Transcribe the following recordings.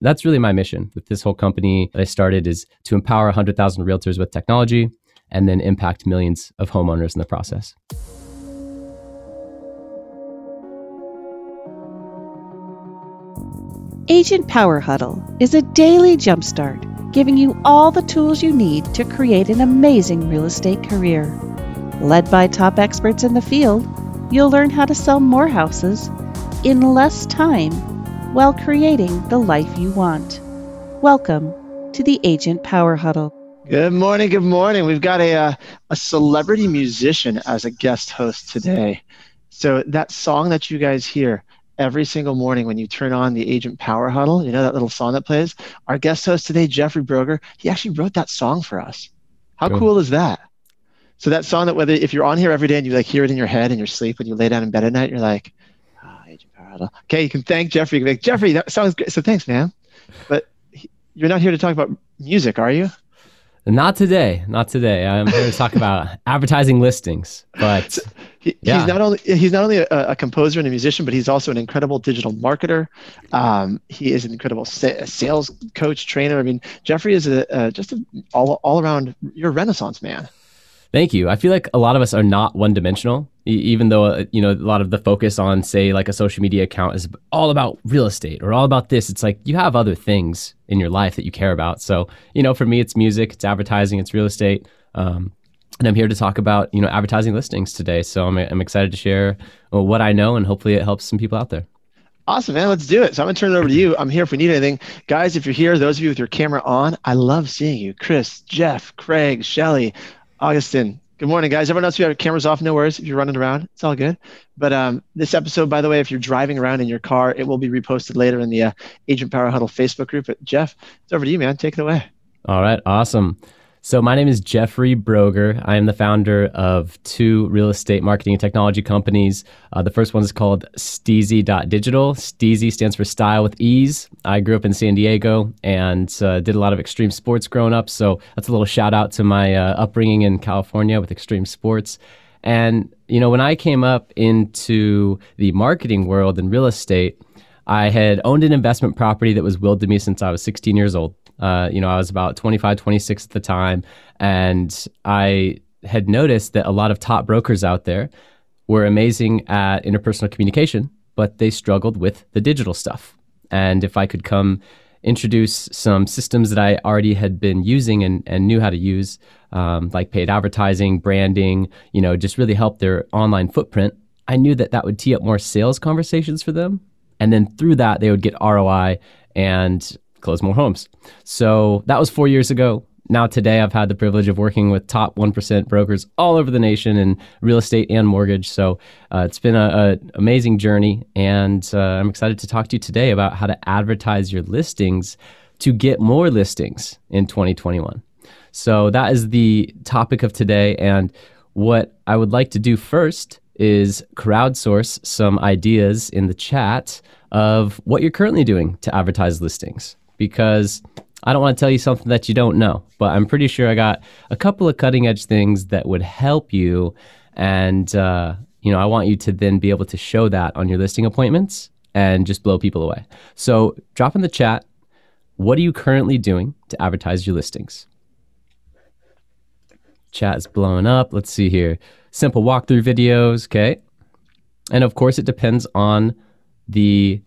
that's really my mission with this whole company that I started is to empower 100,000 realtors with technology and then impact millions of homeowners in the process. Agent Power Huddle is a daily jumpstart giving you all the tools you need to create an amazing real estate career. Led by top experts in the field, you'll learn how to sell more houses in less time while creating the life you want. Welcome to the Agent Power Huddle. Good morning. Good morning. We've got a, uh, a celebrity musician as a guest host today. So, that song that you guys hear every single morning when you turn on the Agent Power Huddle, you know that little song that plays? Our guest host today, Jeffrey Broger, he actually wrote that song for us. How cool, cool is that? So, that song that whether if you're on here every day and you like hear it in your head and you're asleep when you lay down in bed at night, you're like, Okay, you can thank Jeffrey. You can Jeffrey, that sounds great. So thanks, man. But you're not here to talk about music, are you? Not today. Not today. I'm here to talk about advertising listings. But so he, yeah. he's not only he's not only a, a, composer and a musician, but he's also an incredible digital marketer. Um, he is an incredible sa- sales coach, trainer. I mean, Jeffrey is a, just a all all around. You're a renaissance man. Thank you. I feel like a lot of us are not one dimensional, even though, uh, you know, a lot of the focus on, say, like a social media account is all about real estate or all about this. It's like you have other things in your life that you care about. So, you know, for me, it's music, it's advertising, it's real estate. Um, and I'm here to talk about, you know, advertising listings today. So I'm, I'm excited to share what I know and hopefully it helps some people out there. Awesome, man. Let's do it. So I'm going to turn it over to you. I'm here if we need anything. Guys, if you're here, those of you with your camera on, I love seeing you. Chris, Jeff, Craig, Shelly, Augustin, good morning, guys. Everyone else, you have cameras off, no worries. If you're running around, it's all good. But um, this episode, by the way, if you're driving around in your car, it will be reposted later in the uh, Agent Power Huddle Facebook group. But Jeff, it's over to you, man. Take it away. All right, awesome. So, my name is Jeffrey Broger. I am the founder of two real estate marketing and technology companies. Uh, the first one is called Steezy.digital. Steezy stands for Style with Ease. I grew up in San Diego and uh, did a lot of extreme sports growing up. So, that's a little shout out to my uh, upbringing in California with extreme sports. And, you know, when I came up into the marketing world and real estate, I had owned an investment property that was willed to me since I was 16 years old. Uh, you know, I was about 25, 26 at the time, and I had noticed that a lot of top brokers out there were amazing at interpersonal communication, but they struggled with the digital stuff. And if I could come introduce some systems that I already had been using and, and knew how to use, um, like paid advertising, branding, you know, just really help their online footprint, I knew that that would tee up more sales conversations for them. And then through that, they would get ROI and close more homes. So that was four years ago. Now, today, I've had the privilege of working with top 1% brokers all over the nation in real estate and mortgage. So uh, it's been an amazing journey. And uh, I'm excited to talk to you today about how to advertise your listings to get more listings in 2021. So that is the topic of today. And what I would like to do first is crowdsource some ideas in the chat of what you're currently doing to advertise listings because I don't want to tell you something that you don't know, but I'm pretty sure I got a couple of cutting edge things that would help you. And, uh, you know, I want you to then be able to show that on your listing appointments and just blow people away. So drop in the chat what are you currently doing to advertise your listings? Chat is blowing up. Let's see here. Simple walkthrough videos. Okay. And of course, it depends on the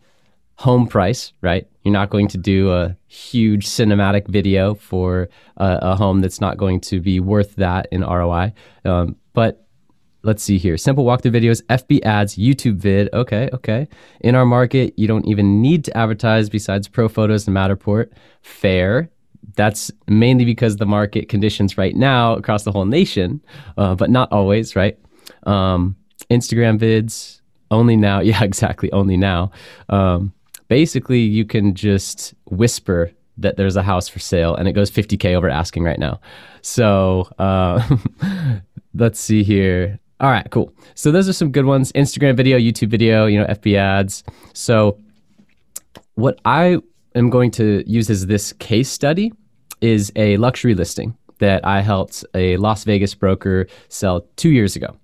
home price, right? You're not going to do a huge cinematic video for a, a home that's not going to be worth that in ROI. Um, but let's see here simple walkthrough videos, FB ads, YouTube vid. Okay, okay. In our market, you don't even need to advertise besides Pro Photos and Matterport. Fair. That's mainly because the market conditions right now across the whole nation, uh, but not always, right? Um, Instagram vids, only now. Yeah, exactly. Only now. Um, basically you can just whisper that there's a house for sale and it goes 50k over asking right now. So uh, let's see here. All right cool. So those are some good ones. Instagram video youtube video you know fb ads. So what i am going to use as this case study is a luxury listing that i helped a las vegas broker sell two years ago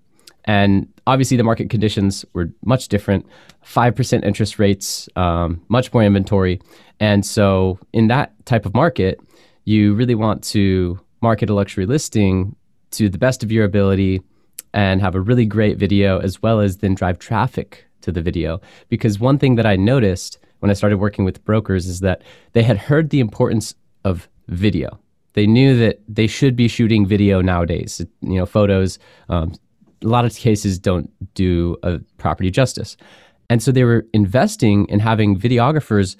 And obviously, the market conditions were much different 5% interest rates, um, much more inventory. And so, in that type of market, you really want to market a luxury listing to the best of your ability and have a really great video as well as then drive traffic to the video. Because one thing that I noticed when I started working with brokers is that they had heard the importance of video. They knew that they should be shooting video nowadays. You know, photos, um, a lot of cases don't do a property justice. And so they were investing in having videographers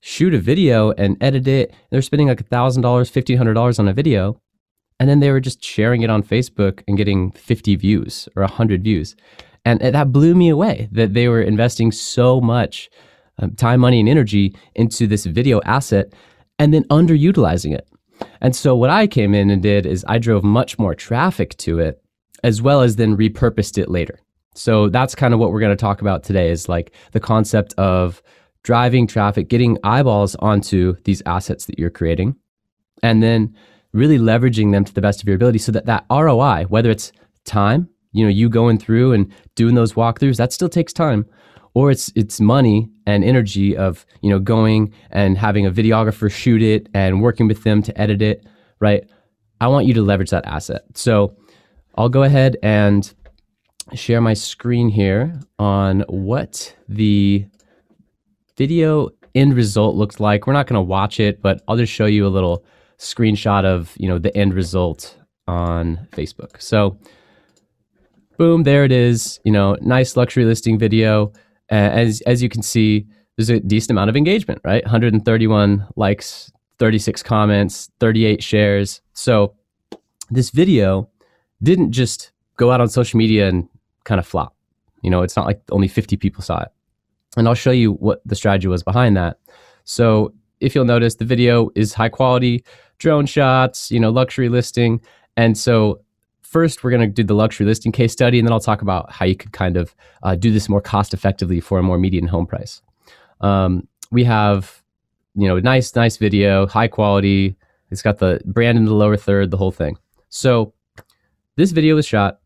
shoot a video and edit it. They're spending like $1,000, $1,500 on a video. And then they were just sharing it on Facebook and getting 50 views or 100 views. And that blew me away that they were investing so much um, time, money, and energy into this video asset and then underutilizing it. And so what I came in and did is I drove much more traffic to it as well as then repurposed it later. So that's kind of what we're going to talk about today is like the concept of driving traffic, getting eyeballs onto these assets that you're creating, and then really leveraging them to the best of your ability so that that ROI, whether it's time, you know, you going through and doing those walkthroughs, that still takes time, or it's it's money and energy of, you know, going and having a videographer shoot it and working with them to edit it, right? I want you to leverage that asset. So I'll go ahead and share my screen here on what the video end result looks like. We're not going to watch it, but I'll just show you a little screenshot of, you know, the end result on Facebook. So boom, there it is. You know, nice luxury listing video. Uh, as as you can see, there's a decent amount of engagement, right? 131 likes, 36 comments, 38 shares. So this video didn't just go out on social media and kind of flop. You know, it's not like only 50 people saw it. And I'll show you what the strategy was behind that. So if you'll notice, the video is high quality, drone shots, you know, luxury listing. And so first we're going to do the luxury listing case study, and then I'll talk about how you could kind of uh, do this more cost effectively for a more median home price. Um, we have, you know, nice, nice video, high quality. It's got the brand in the lower third, the whole thing. So this video was shot.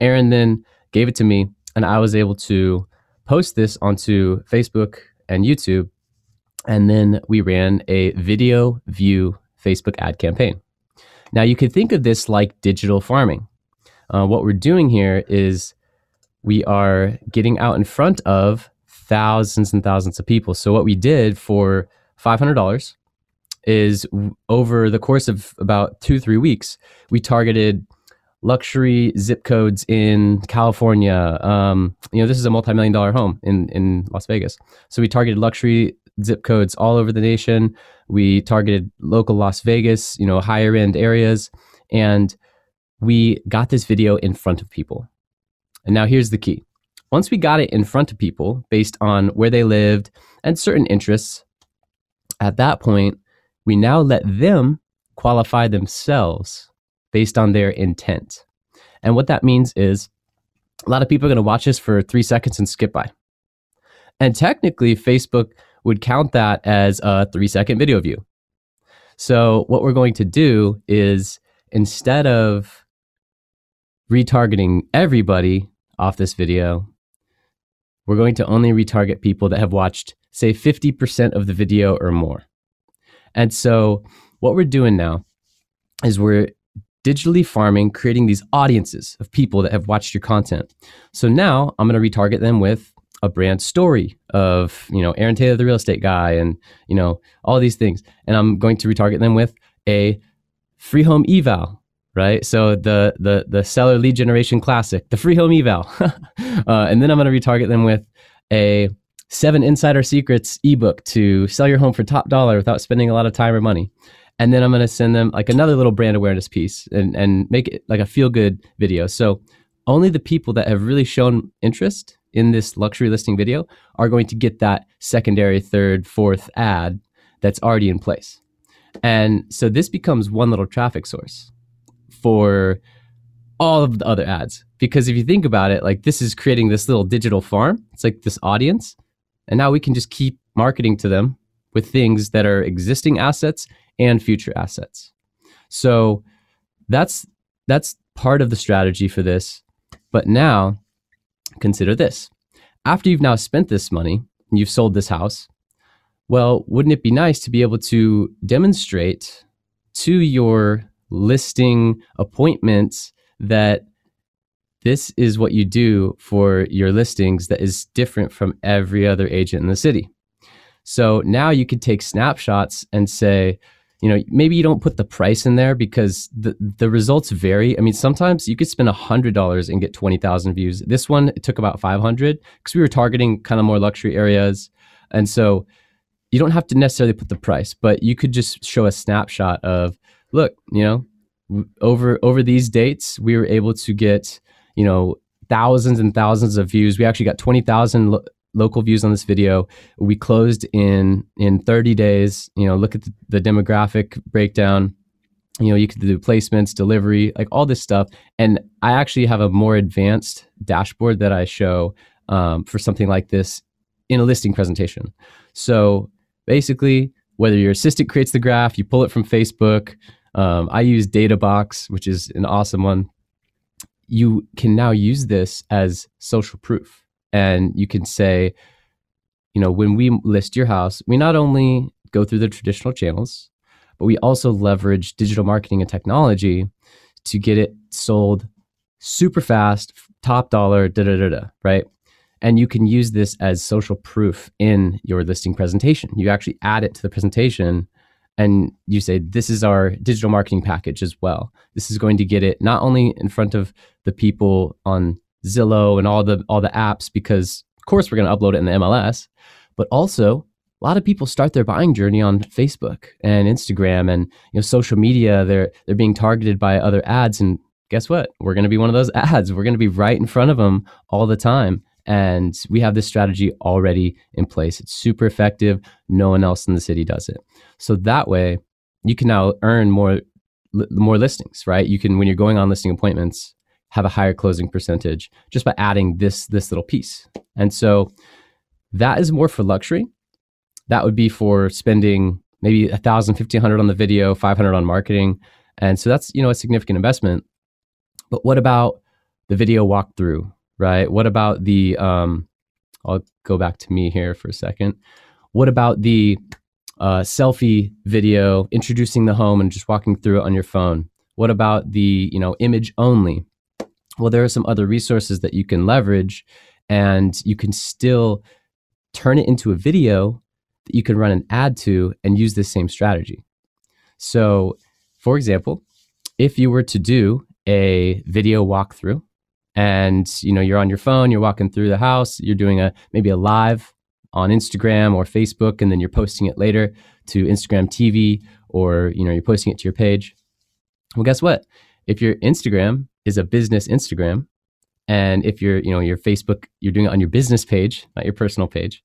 Aaron then gave it to me, and I was able to post this onto Facebook and YouTube. And then we ran a video view Facebook ad campaign. Now, you could think of this like digital farming. Uh, what we're doing here is we are getting out in front of thousands and thousands of people. So, what we did for $500 is over the course of about two, three weeks, we targeted luxury zip codes in California. Um, you know, this is a multi-million dollar home in in Las Vegas. So we targeted luxury zip codes all over the nation. We targeted local Las Vegas, you know, higher end areas, and we got this video in front of people. And now here's the key. Once we got it in front of people based on where they lived and certain interests, at that point, we now let them qualify themselves based on their intent. And what that means is a lot of people are going to watch this for three seconds and skip by. And technically, Facebook would count that as a three second video view. So, what we're going to do is instead of retargeting everybody off this video, we're going to only retarget people that have watched, say, 50% of the video or more. And so, what we're doing now is we're digitally farming, creating these audiences of people that have watched your content. So now I'm going to retarget them with a brand story of, you know, Aaron Taylor, the real estate guy, and, you know, all these things. And I'm going to retarget them with a free home eval, right? So the the the seller lead generation classic, the free home eval. uh, and then I'm going to retarget them with a seven insider secrets ebook to sell your home for top dollar without spending a lot of time or money and then I'm going to send them like another little brand awareness piece and, and make it like a feel good video. So only the people that have really shown interest in this luxury listing video are going to get that secondary, third, fourth ad that's already in place. And so this becomes one little traffic source for all of the other ads. Because if you think about it, like this is creating this little digital farm, it's like this audience. And now we can just keep marketing to them with things that are existing assets and future assets. So that's that's part of the strategy for this. But now, consider this. After you've now spent this money you've sold this house, well, wouldn't it be nice to be able to demonstrate to your listing appointments that this is what you do for your listings that is different from every other agent in the city. So now you could take snapshots and say, you know, maybe you don't put the price in there because the, the results vary. I mean, sometimes you could spend $100 and get 20,000 views. This one took about 500 because we were targeting kind of more luxury areas. And so you don't have to necessarily put the price, but you could just show a snapshot of, look, you know, over over these dates, we were able to get you know, thousands and thousands of views. We actually got 20,000 lo- local views on this video. We closed in in 30 days. You know, look at the, the demographic breakdown. You know, you could do placements, delivery, like all this stuff. And I actually have a more advanced dashboard that I show um, for something like this in a listing presentation. So basically, whether your assistant creates the graph, you pull it from Facebook. Um, I use DataBox, which is an awesome one you can now use this as social proof. And you can say, you know, when we list your house, we not only go through the traditional channels, but we also leverage digital marketing and technology to get it sold super fast, top dollar, da da da da, right? And you can use this as social proof in your listing presentation. You actually add it to the presentation and you say this is our digital marketing package as well this is going to get it not only in front of the people on zillow and all the all the apps because of course we're going to upload it in the mls but also a lot of people start their buying journey on facebook and instagram and you know social media they're they're being targeted by other ads and guess what we're going to be one of those ads we're going to be right in front of them all the time and we have this strategy already in place. It's super effective. No one else in the city does it. So that way, you can now earn more more listings, right? You can when you're going on listing appointments, have a higher closing percentage just by adding this this little piece. And so that is more for luxury. That would be for spending maybe a thousand, fifteen hundred on the video, five hundred on marketing, and so that's you know a significant investment. But what about the video walkthrough? right? What about the, um, I'll go back to me here for a second. What about the uh, selfie video introducing the home and just walking through it on your phone? What about the, you know, image only? Well, there are some other resources that you can leverage and you can still turn it into a video that you can run an ad to and use this same strategy. So, for example, if you were to do a video walkthrough and you know you're on your phone you're walking through the house you're doing a maybe a live on instagram or facebook and then you're posting it later to instagram tv or you know you're posting it to your page well guess what if your instagram is a business instagram. And if you're you know your facebook you're doing it on your business page not your personal page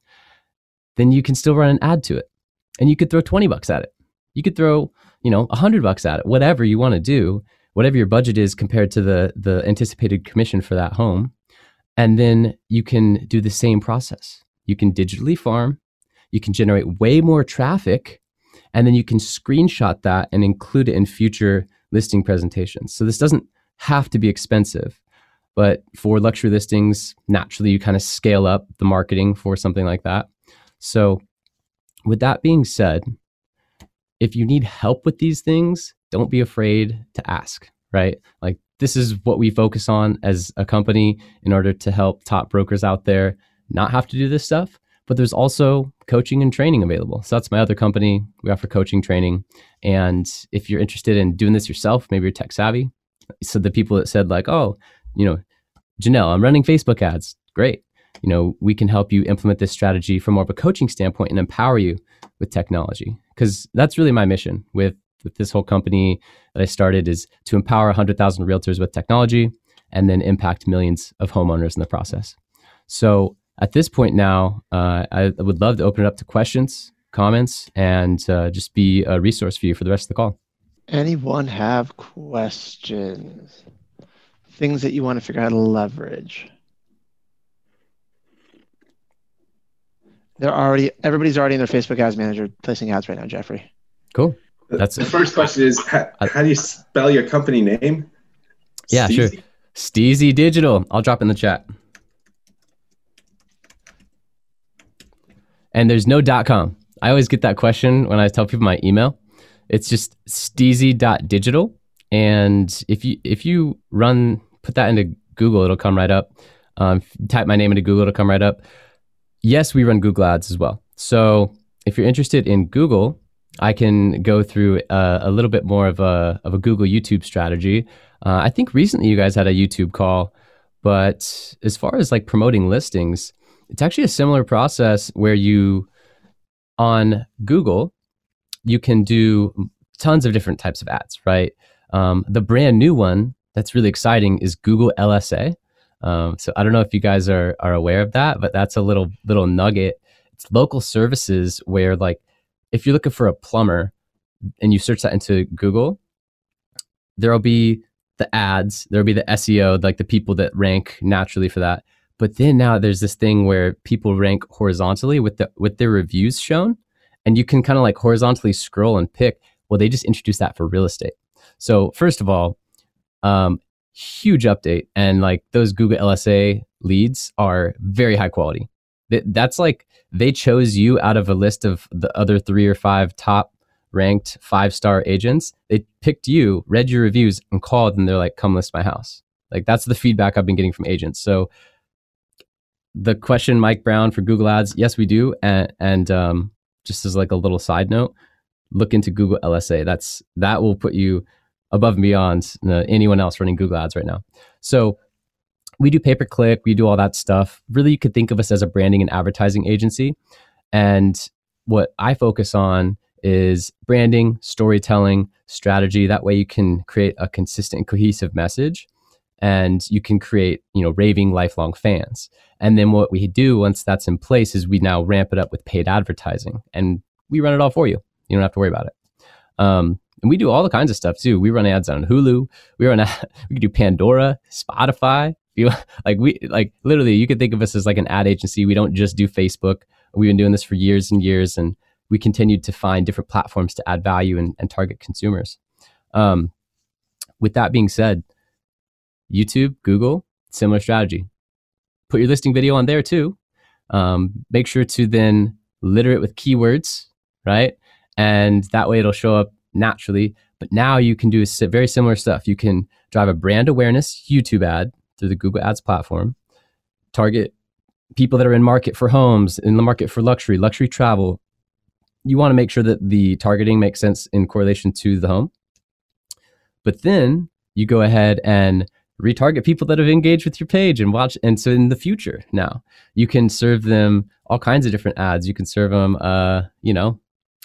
then you can still run an ad to it. And you could throw 20 bucks at it. You could throw you know 100 bucks at it whatever you want to do whatever your budget is compared to the the anticipated commission for that home. And then you can do the same process. You can digitally farm. You can generate way more traffic. And then you can screenshot that and include it in future listing presentations. So this doesn't have to be expensive but for luxury listings naturally you kind of scale up the marketing for something like that so with that being said if you need help with these things don't be afraid to ask, right? Like this is what we focus on as a company in order to help top brokers out there not have to do this stuff. But there's also coaching and training available. So that's my other company. We offer coaching training. And if you're interested in doing this yourself, maybe you're tech savvy. So the people that said, like, oh, you know, Janelle, I'm running Facebook ads. Great. You know, we can help you implement this strategy from more of a coaching standpoint and empower you with technology. Because that's really my mission with with this whole company that I started is to empower 100,000 realtors with technology and then impact millions of homeowners in the process. So at this point now, uh, I would love to open it up to questions, comments, and uh, just be a resource for you for the rest of the call. Anyone have questions? Things that you want to figure out how to leverage? They're already everybody's already in their Facebook ads manager placing ads right now, Jeffrey. Cool. That's it. the first question is how, how do you spell your company name? Yeah, Steezy? sure. Steezy Digital. I'll drop in the chat. And there's no dot .com. I always get that question when I tell people my email. It's just steezy.digital. And if you if you run put that into Google, it'll come right up. Um, type my name into Google, it'll come right up. Yes, we run Google Ads as well. So if you're interested in Google, I can go through a, a little bit more of a of a Google YouTube strategy. Uh, I think recently you guys had a YouTube call, but as far as like promoting listings, it's actually a similar process where you on Google you can do tons of different types of ads, right? Um, the brand new one that's really exciting is Google LSA. Um, so I don't know if you guys are are aware of that, but that's a little little nugget. It's local services where like if you're looking for a plumber and you search that into Google, there'll be the ads, there'll be the SEO, like the people that rank naturally for that. But then now there's this thing where people rank horizontally with the with their reviews shown, and you can kind of like horizontally scroll and pick. Well, they just introduced that for real estate. So first of all, um, huge update, and like those Google LSA leads are very high quality. That's like they chose you out of a list of the other three or five top ranked five star agents. They picked you, read your reviews, and called, and they're like, "Come list my house." Like that's the feedback I've been getting from agents. So the question, Mike Brown for Google Ads, yes, we do, and, and um, just as like a little side note, look into Google LSA. That's that will put you above and beyond uh, anyone else running Google Ads right now. So we do pay per click, we do all that stuff. Really, you could think of us as a branding and advertising agency. And what I focus on is branding, storytelling, strategy. That way, you can create a consistent, cohesive message, and you can create, you know, raving lifelong fans. And then what we do once that's in place is we now ramp it up with paid advertising, and we run it all for you. You don't have to worry about it. Um, and we do all the kinds of stuff too. We run ads on Hulu. We run. we can do Pandora, Spotify, you like we like literally you could think of us as like an ad agency we don't just do facebook we've been doing this for years and years and we continued to find different platforms to add value and, and target consumers um, with that being said youtube google similar strategy. Put your listing video on there too. Um, make sure to then litter it with keywords right? And that way it'll show up naturally. But now you can do very similar stuff. You can drive a brand awareness youtube ad through the Google Ads platform, target people that are in market for homes, in the market for luxury, luxury travel. You want to make sure that the targeting makes sense in correlation to the home. But then you go ahead and retarget people that have engaged with your page and watch. And so in the future now, you can serve them all kinds of different ads. You can serve them, uh, you know,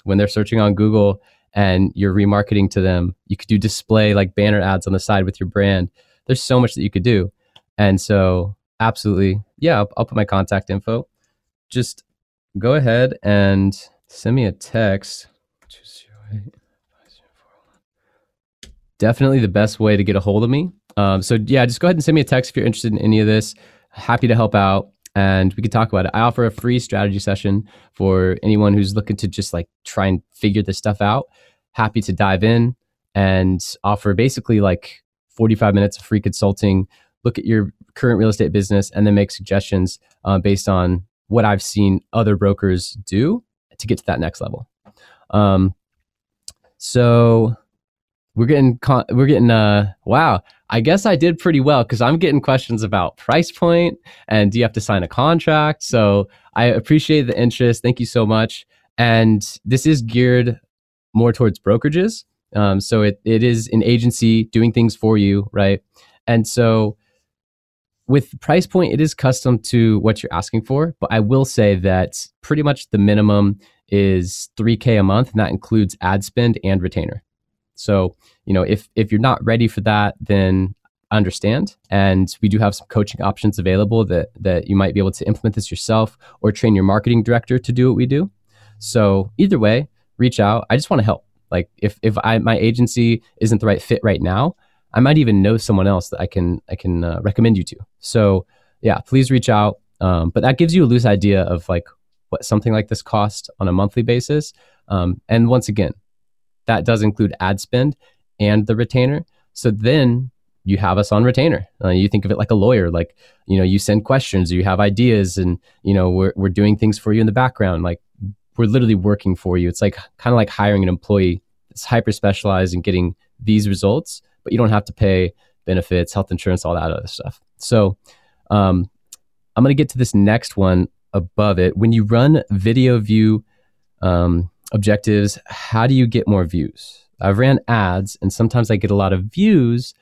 when they're searching on Google and you're remarketing to them. You could do display like banner ads on the side with your brand. There's so much that you could do. And so, absolutely, yeah, I'll, I'll put my contact info. Just go ahead and send me a text. Definitely the best way to get a hold of me. Um, so yeah, just go ahead and send me a text if you're interested in any of this. Happy to help out and we could talk about it. I offer a free strategy session for anyone who's looking to just like try and figure this stuff out. Happy to dive in and offer basically like 45 minutes of free consulting look at your current real estate business and then make suggestions uh, based on what I've seen other brokers do to get to that next level. Um, so we're getting con- we're getting uh wow. I guess i did pretty well because i'm getting questions about price point and do you have to sign a contract? So i appreciate the interest. Thank you so much. And this is geared more towards brokerages. Um, so it, it is an agency doing things for you right? And so with price point, it is custom to what you're asking for, but I will say that pretty much the minimum is 3K a month, and that includes ad spend and retainer. So, you know, if if you're not ready for that, then understand. And we do have some coaching options available that that you might be able to implement this yourself or train your marketing director to do what we do. So either way, reach out. I just want to help. Like if if I my agency isn't the right fit right now, I might even know someone else that I can I can uh, recommend you to. So yeah, please reach out. Um, but that gives you a loose idea of like what something like this costs on a monthly basis. Um, and once again, that does include ad spend and the retainer. So then you have us on retainer. Uh, you think of it like a lawyer, like, you know, you send questions, you have ideas, and, you know, we're, we're doing things for you in the background. Like, we're literally working for you. It's like kind of like hiring an employee that's hyper specialized in getting these results, but you don't have to pay benefits, health insurance, all that other stuff. So, um, I'm going to get to this next one above it. When you run video view um, objectives, how do you get more views? I've ran ads and sometimes I get a lot of views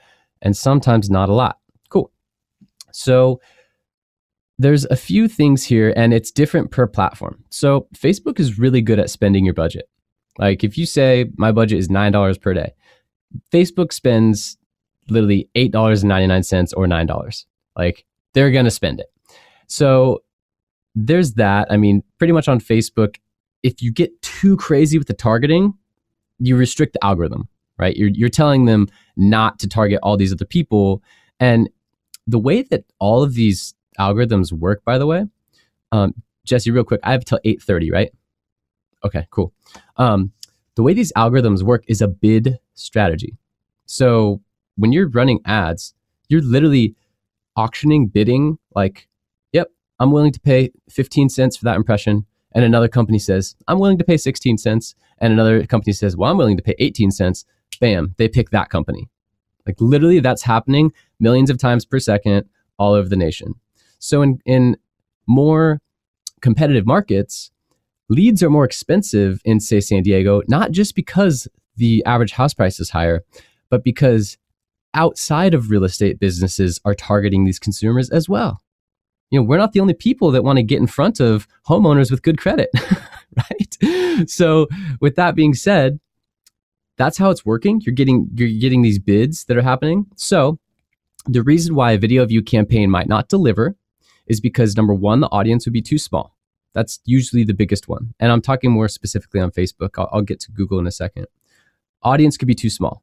and sometimes not a lot. Cool. So there's a few things here and it's different per platform. So Facebook is really good at spending your budget. Like if you say my budget is $9 per day, Facebook spends literally $8.99 or $9. Like they're going to spend it. So there's that. I mean, pretty much on Facebook, if you get too crazy with the targeting, you restrict the algorithm, right? You're, you're telling them not to target all these other people. And the way that all of these algorithms work, by the way, um, Jesse, real quick, I have till 8.30, right? Okay, cool. Um, the way these algorithms work is a bid strategy. So when you're running ads, you're literally auctioning, bidding, like, yep, I'm willing to pay 15 cents for that impression and another company says, I'm willing to pay 16 cents, and another company says, Well, I'm willing to pay 18 cents, bam, they pick that company. Like literally, that's happening millions of times per second all over the nation. So, in, in more competitive markets, leads are more expensive in, say, San Diego, not just because the average house price is higher, but because outside of real estate businesses are targeting these consumers as well you know, we're not the only people that want to get in front of homeowners with good credit, right? So, with that being said, that's how it's working. You're getting you're getting these bids that are happening. So, the reason why a video view campaign might not deliver is because number one, the audience would be too small. That's usually the biggest one. And I'm talking more specifically on Facebook. I'll, I'll get to Google in a second. Audience could be too small.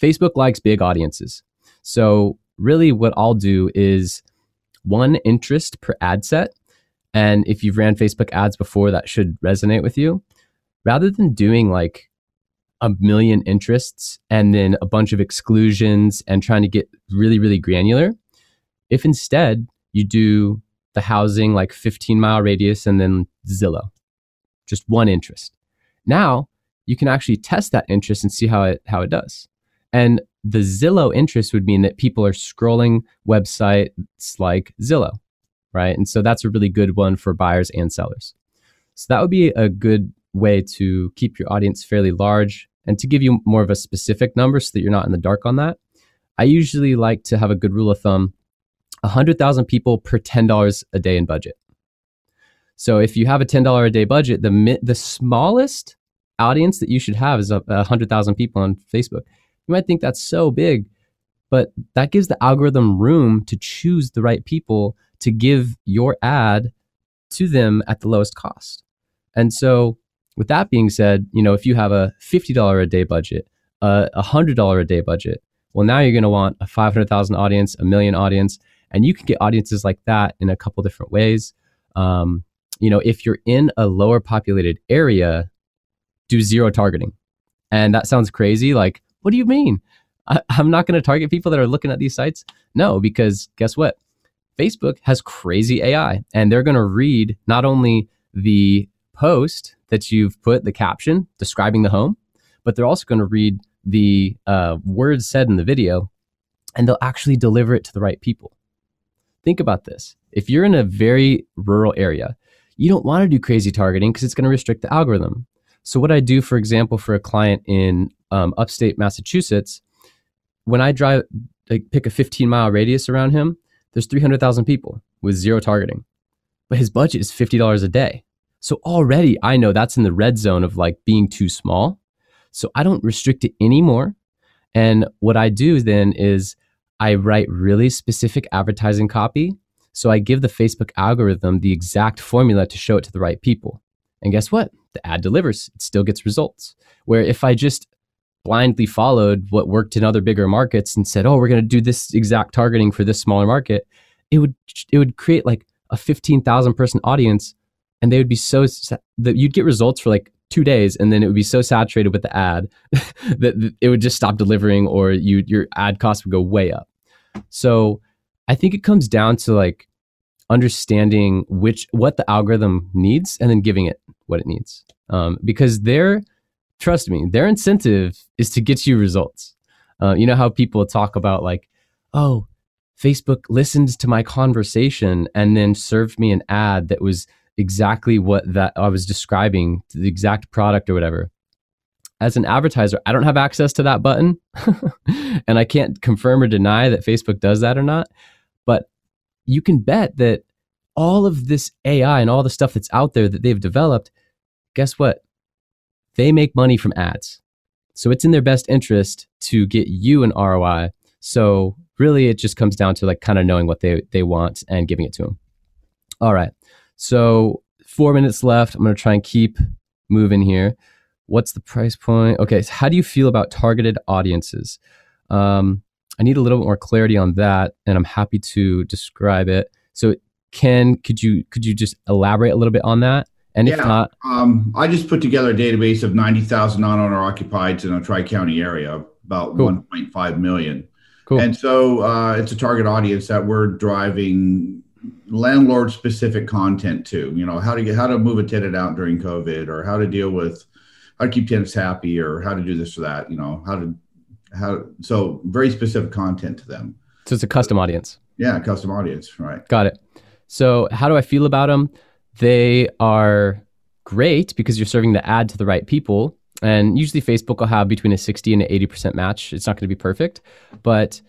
Facebook likes big audiences. So, really, what I'll do is one interest per ad set. And if you've ran Facebook ads before, that should resonate with you. Rather than doing like a million interests and then a bunch of exclusions and trying to get really, really granular, if instead you do the housing like 15 mile radius and then Zillow, just one interest. Now you can actually test that interest and see how it how it does. And the Zillow interest would mean that people are scrolling websites like Zillow, right? And so that's a really good one for buyers and sellers. So that would be a good way to keep your audience fairly large and to give you more of a specific number so that you're not in the dark on that. I usually like to have a good rule of thumb 100,000 people per $10 a day in budget. So if you have a $10 a day budget, the the smallest audience that you should have is a 100,000 people on Facebook. You might think that's so big, but that gives the algorithm room to choose the right people to give your ad to them at the lowest cost. And so, with that being said, you know, if you have a $50 a day budget, a $100 a day budget, well, now you're going to want a 500,000 audience, a million audience, and you can get audiences like that in a couple different ways. Um, you know, if you're in a lower populated area, do zero targeting. And that sounds crazy. Like, what do you mean? I, I'm not going to target people that are looking at these sites? No, because guess what? Facebook has crazy AI and they're going to read not only the post that you've put the caption describing the home, but they're also going to read the uh, words said in the video and they'll actually deliver it to the right people. Think about this. If you're in a very rural area, you don't want to do crazy targeting because it's going to restrict the algorithm. So, what I do, for example, for a client in um, upstate Massachusetts, when I drive, like pick a 15 mile radius around him, there's 300,000 people with zero targeting, but his budget is $50 a day. So already I know that's in the red zone of like being too small. So I don't restrict it anymore. And what I do then is I write really specific advertising copy. So I give the Facebook algorithm the exact formula to show it to the right people. And guess what? The ad delivers. It still gets results. Where if I just blindly followed what worked in other bigger markets and said, "Oh, we're going to do this exact targeting for this smaller market," it would it would create like a 15,000 person audience and they would be so that you'd get results for like two days, and then it would be so saturated with the ad that it would just stop delivering, or you your ad cost would go way up. So I think it comes down to like understanding which what the algorithm needs and then giving it what it needs. Um, because their trust me, their incentive is to get you results. Uh, you know how people talk about like, oh, Facebook listened to my conversation and then served me an ad that was exactly what that I was describing, the exact product or whatever. As an advertiser, I don't have access to that button and I can't confirm or deny that Facebook does that or not. But you can bet that all of this AI and all the stuff that's out there that they've developed, guess what? They make money from ads. So it's in their best interest to get you an ROI. So really it just comes down to like kind of knowing what they, they want and giving it to them. All right. So four minutes left. I'm going to try and keep moving here. What's the price point? Okay. So how do you feel about targeted audiences? Um, I need a little bit more clarity on that, and I'm happy to describe it. So, Ken, could you could you just elaborate a little bit on that? And yeah, if not, um, I just put together a database of 90,000 non-owner occupieds in a tri-county area, about cool. 1.5 million. Cool. And so uh, it's a target audience that we're driving landlord specific content to. You know how to get how to move a tenant out during COVID, or how to deal with how to keep tenants happy, or how to do this or that. You know how to how so very specific content to them. So it's a custom audience. Yeah, custom audience, right? Got it. So how do I feel about them? They are great because you're serving the ad to the right people. And usually Facebook will have between a 60 and an 80% match. It's not going to be perfect, but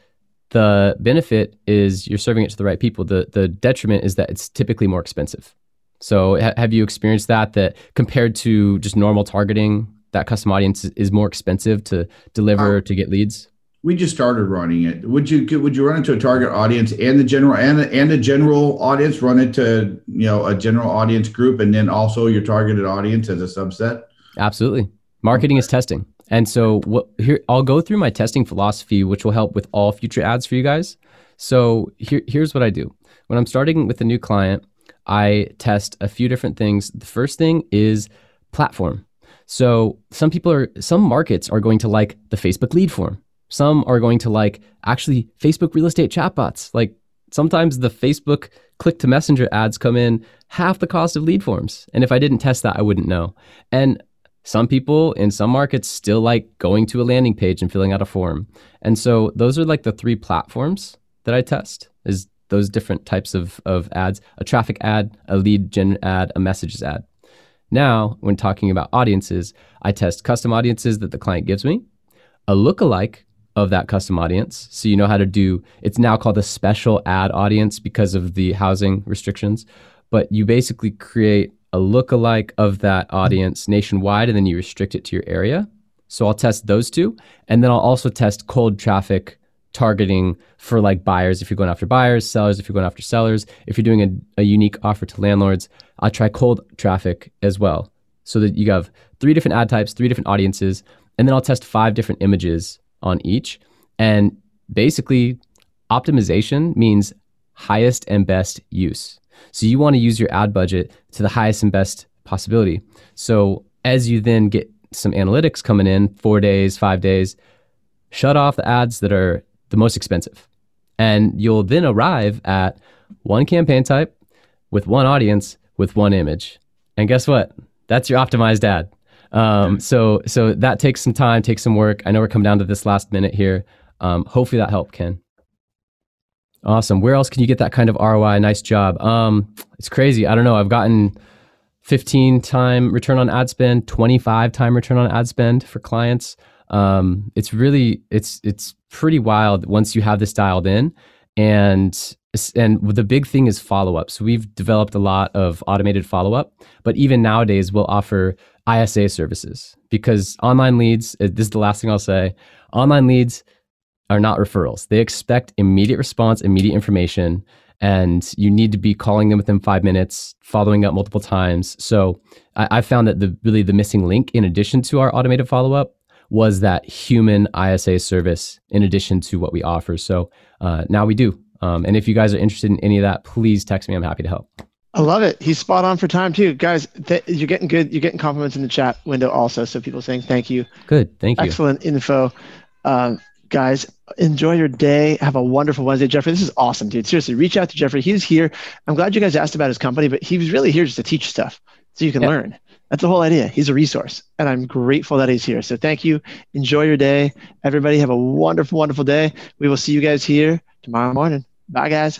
the benefit is you're serving it to the right people. The the detriment is that it's typically more expensive. So ha- have you experienced that that compared to just normal targeting, that custom audience is more expensive to deliver um, to get leads? We just started running it. Would you would you run it to a target audience and the general and and a general audience? Run it to you know a general audience group and then also your targeted audience as a subset. Absolutely, marketing is testing, and so what here I'll go through my testing philosophy, which will help with all future ads for you guys. So here here's what I do when I'm starting with a new client. I test a few different things. The first thing is platform. So some people are, some markets are going to like the Facebook lead form. Some are going to like actually Facebook real estate chatbots. Like sometimes the Facebook click to messenger ads come in half the cost of lead forms. And if I didn't test that, I wouldn't know. And some people in some markets still like going to a landing page and filling out a form. And so those are like the three platforms that I test is those different types of, of ads, a traffic ad, a lead gen ad, a messages ad. Now, when talking about audiences, I test custom audiences that the client gives me, a lookalike of that custom audience. So you know how to do it's now called a special ad audience because of the housing restrictions. But you basically create a lookalike of that audience nationwide and then you restrict it to your area. So I'll test those two. And then I'll also test cold traffic targeting for like buyers if you're going after buyers, sellers if you're going after sellers. If you're doing a, a unique offer to landlords, I'll try cold traffic as well. So that you have three different ad types, three different audiences, and then I'll test five different images on each. And basically, optimization means highest and best use. So you want to use your ad budget to the highest and best possibility. So as you then get some analytics coming in, four days, five days, shut off the ads that are the most expensive. And you'll then arrive at one campaign type with one audience with one image. And guess what? That's your optimized ad. Um, so so that takes some time, takes some work. I know we're coming down to this last minute here. Um, hopefully that helped, Ken. Awesome. Where else can you get that kind of ROI? Nice job. Um, it's crazy. I don't know. I've gotten 15 time return on ad spend, 25 time return on ad spend for clients. Um, it's really it's it's pretty wild once you have this dialed in, and and the big thing is follow up. So we've developed a lot of automated follow up, but even nowadays we'll offer ISA services because online leads. Uh, this is the last thing I'll say. Online leads are not referrals. They expect immediate response, immediate information, and you need to be calling them within five minutes, following up multiple times. So I, I found that the really the missing link, in addition to our automated follow up, was that human ISA service in addition to what we offer. So uh, now we do. Um, and if you guys are interested in any of that, please text me. I'm happy to help. I love it. He's spot on for time too, guys. Th- you're getting good. You're getting compliments in the chat window also. So people saying thank you. Good, thank you. Excellent info, um, guys. Enjoy your day. Have a wonderful Wednesday, Jeffrey. This is awesome, dude. Seriously, reach out to Jeffrey. He's here. I'm glad you guys asked about his company, but he was really here just to teach stuff so you can yep. learn. That's the whole idea. He's a resource, and I'm grateful that he's here. So thank you. Enjoy your day, everybody. Have a wonderful, wonderful day. We will see you guys here tomorrow morning. Bye, guys.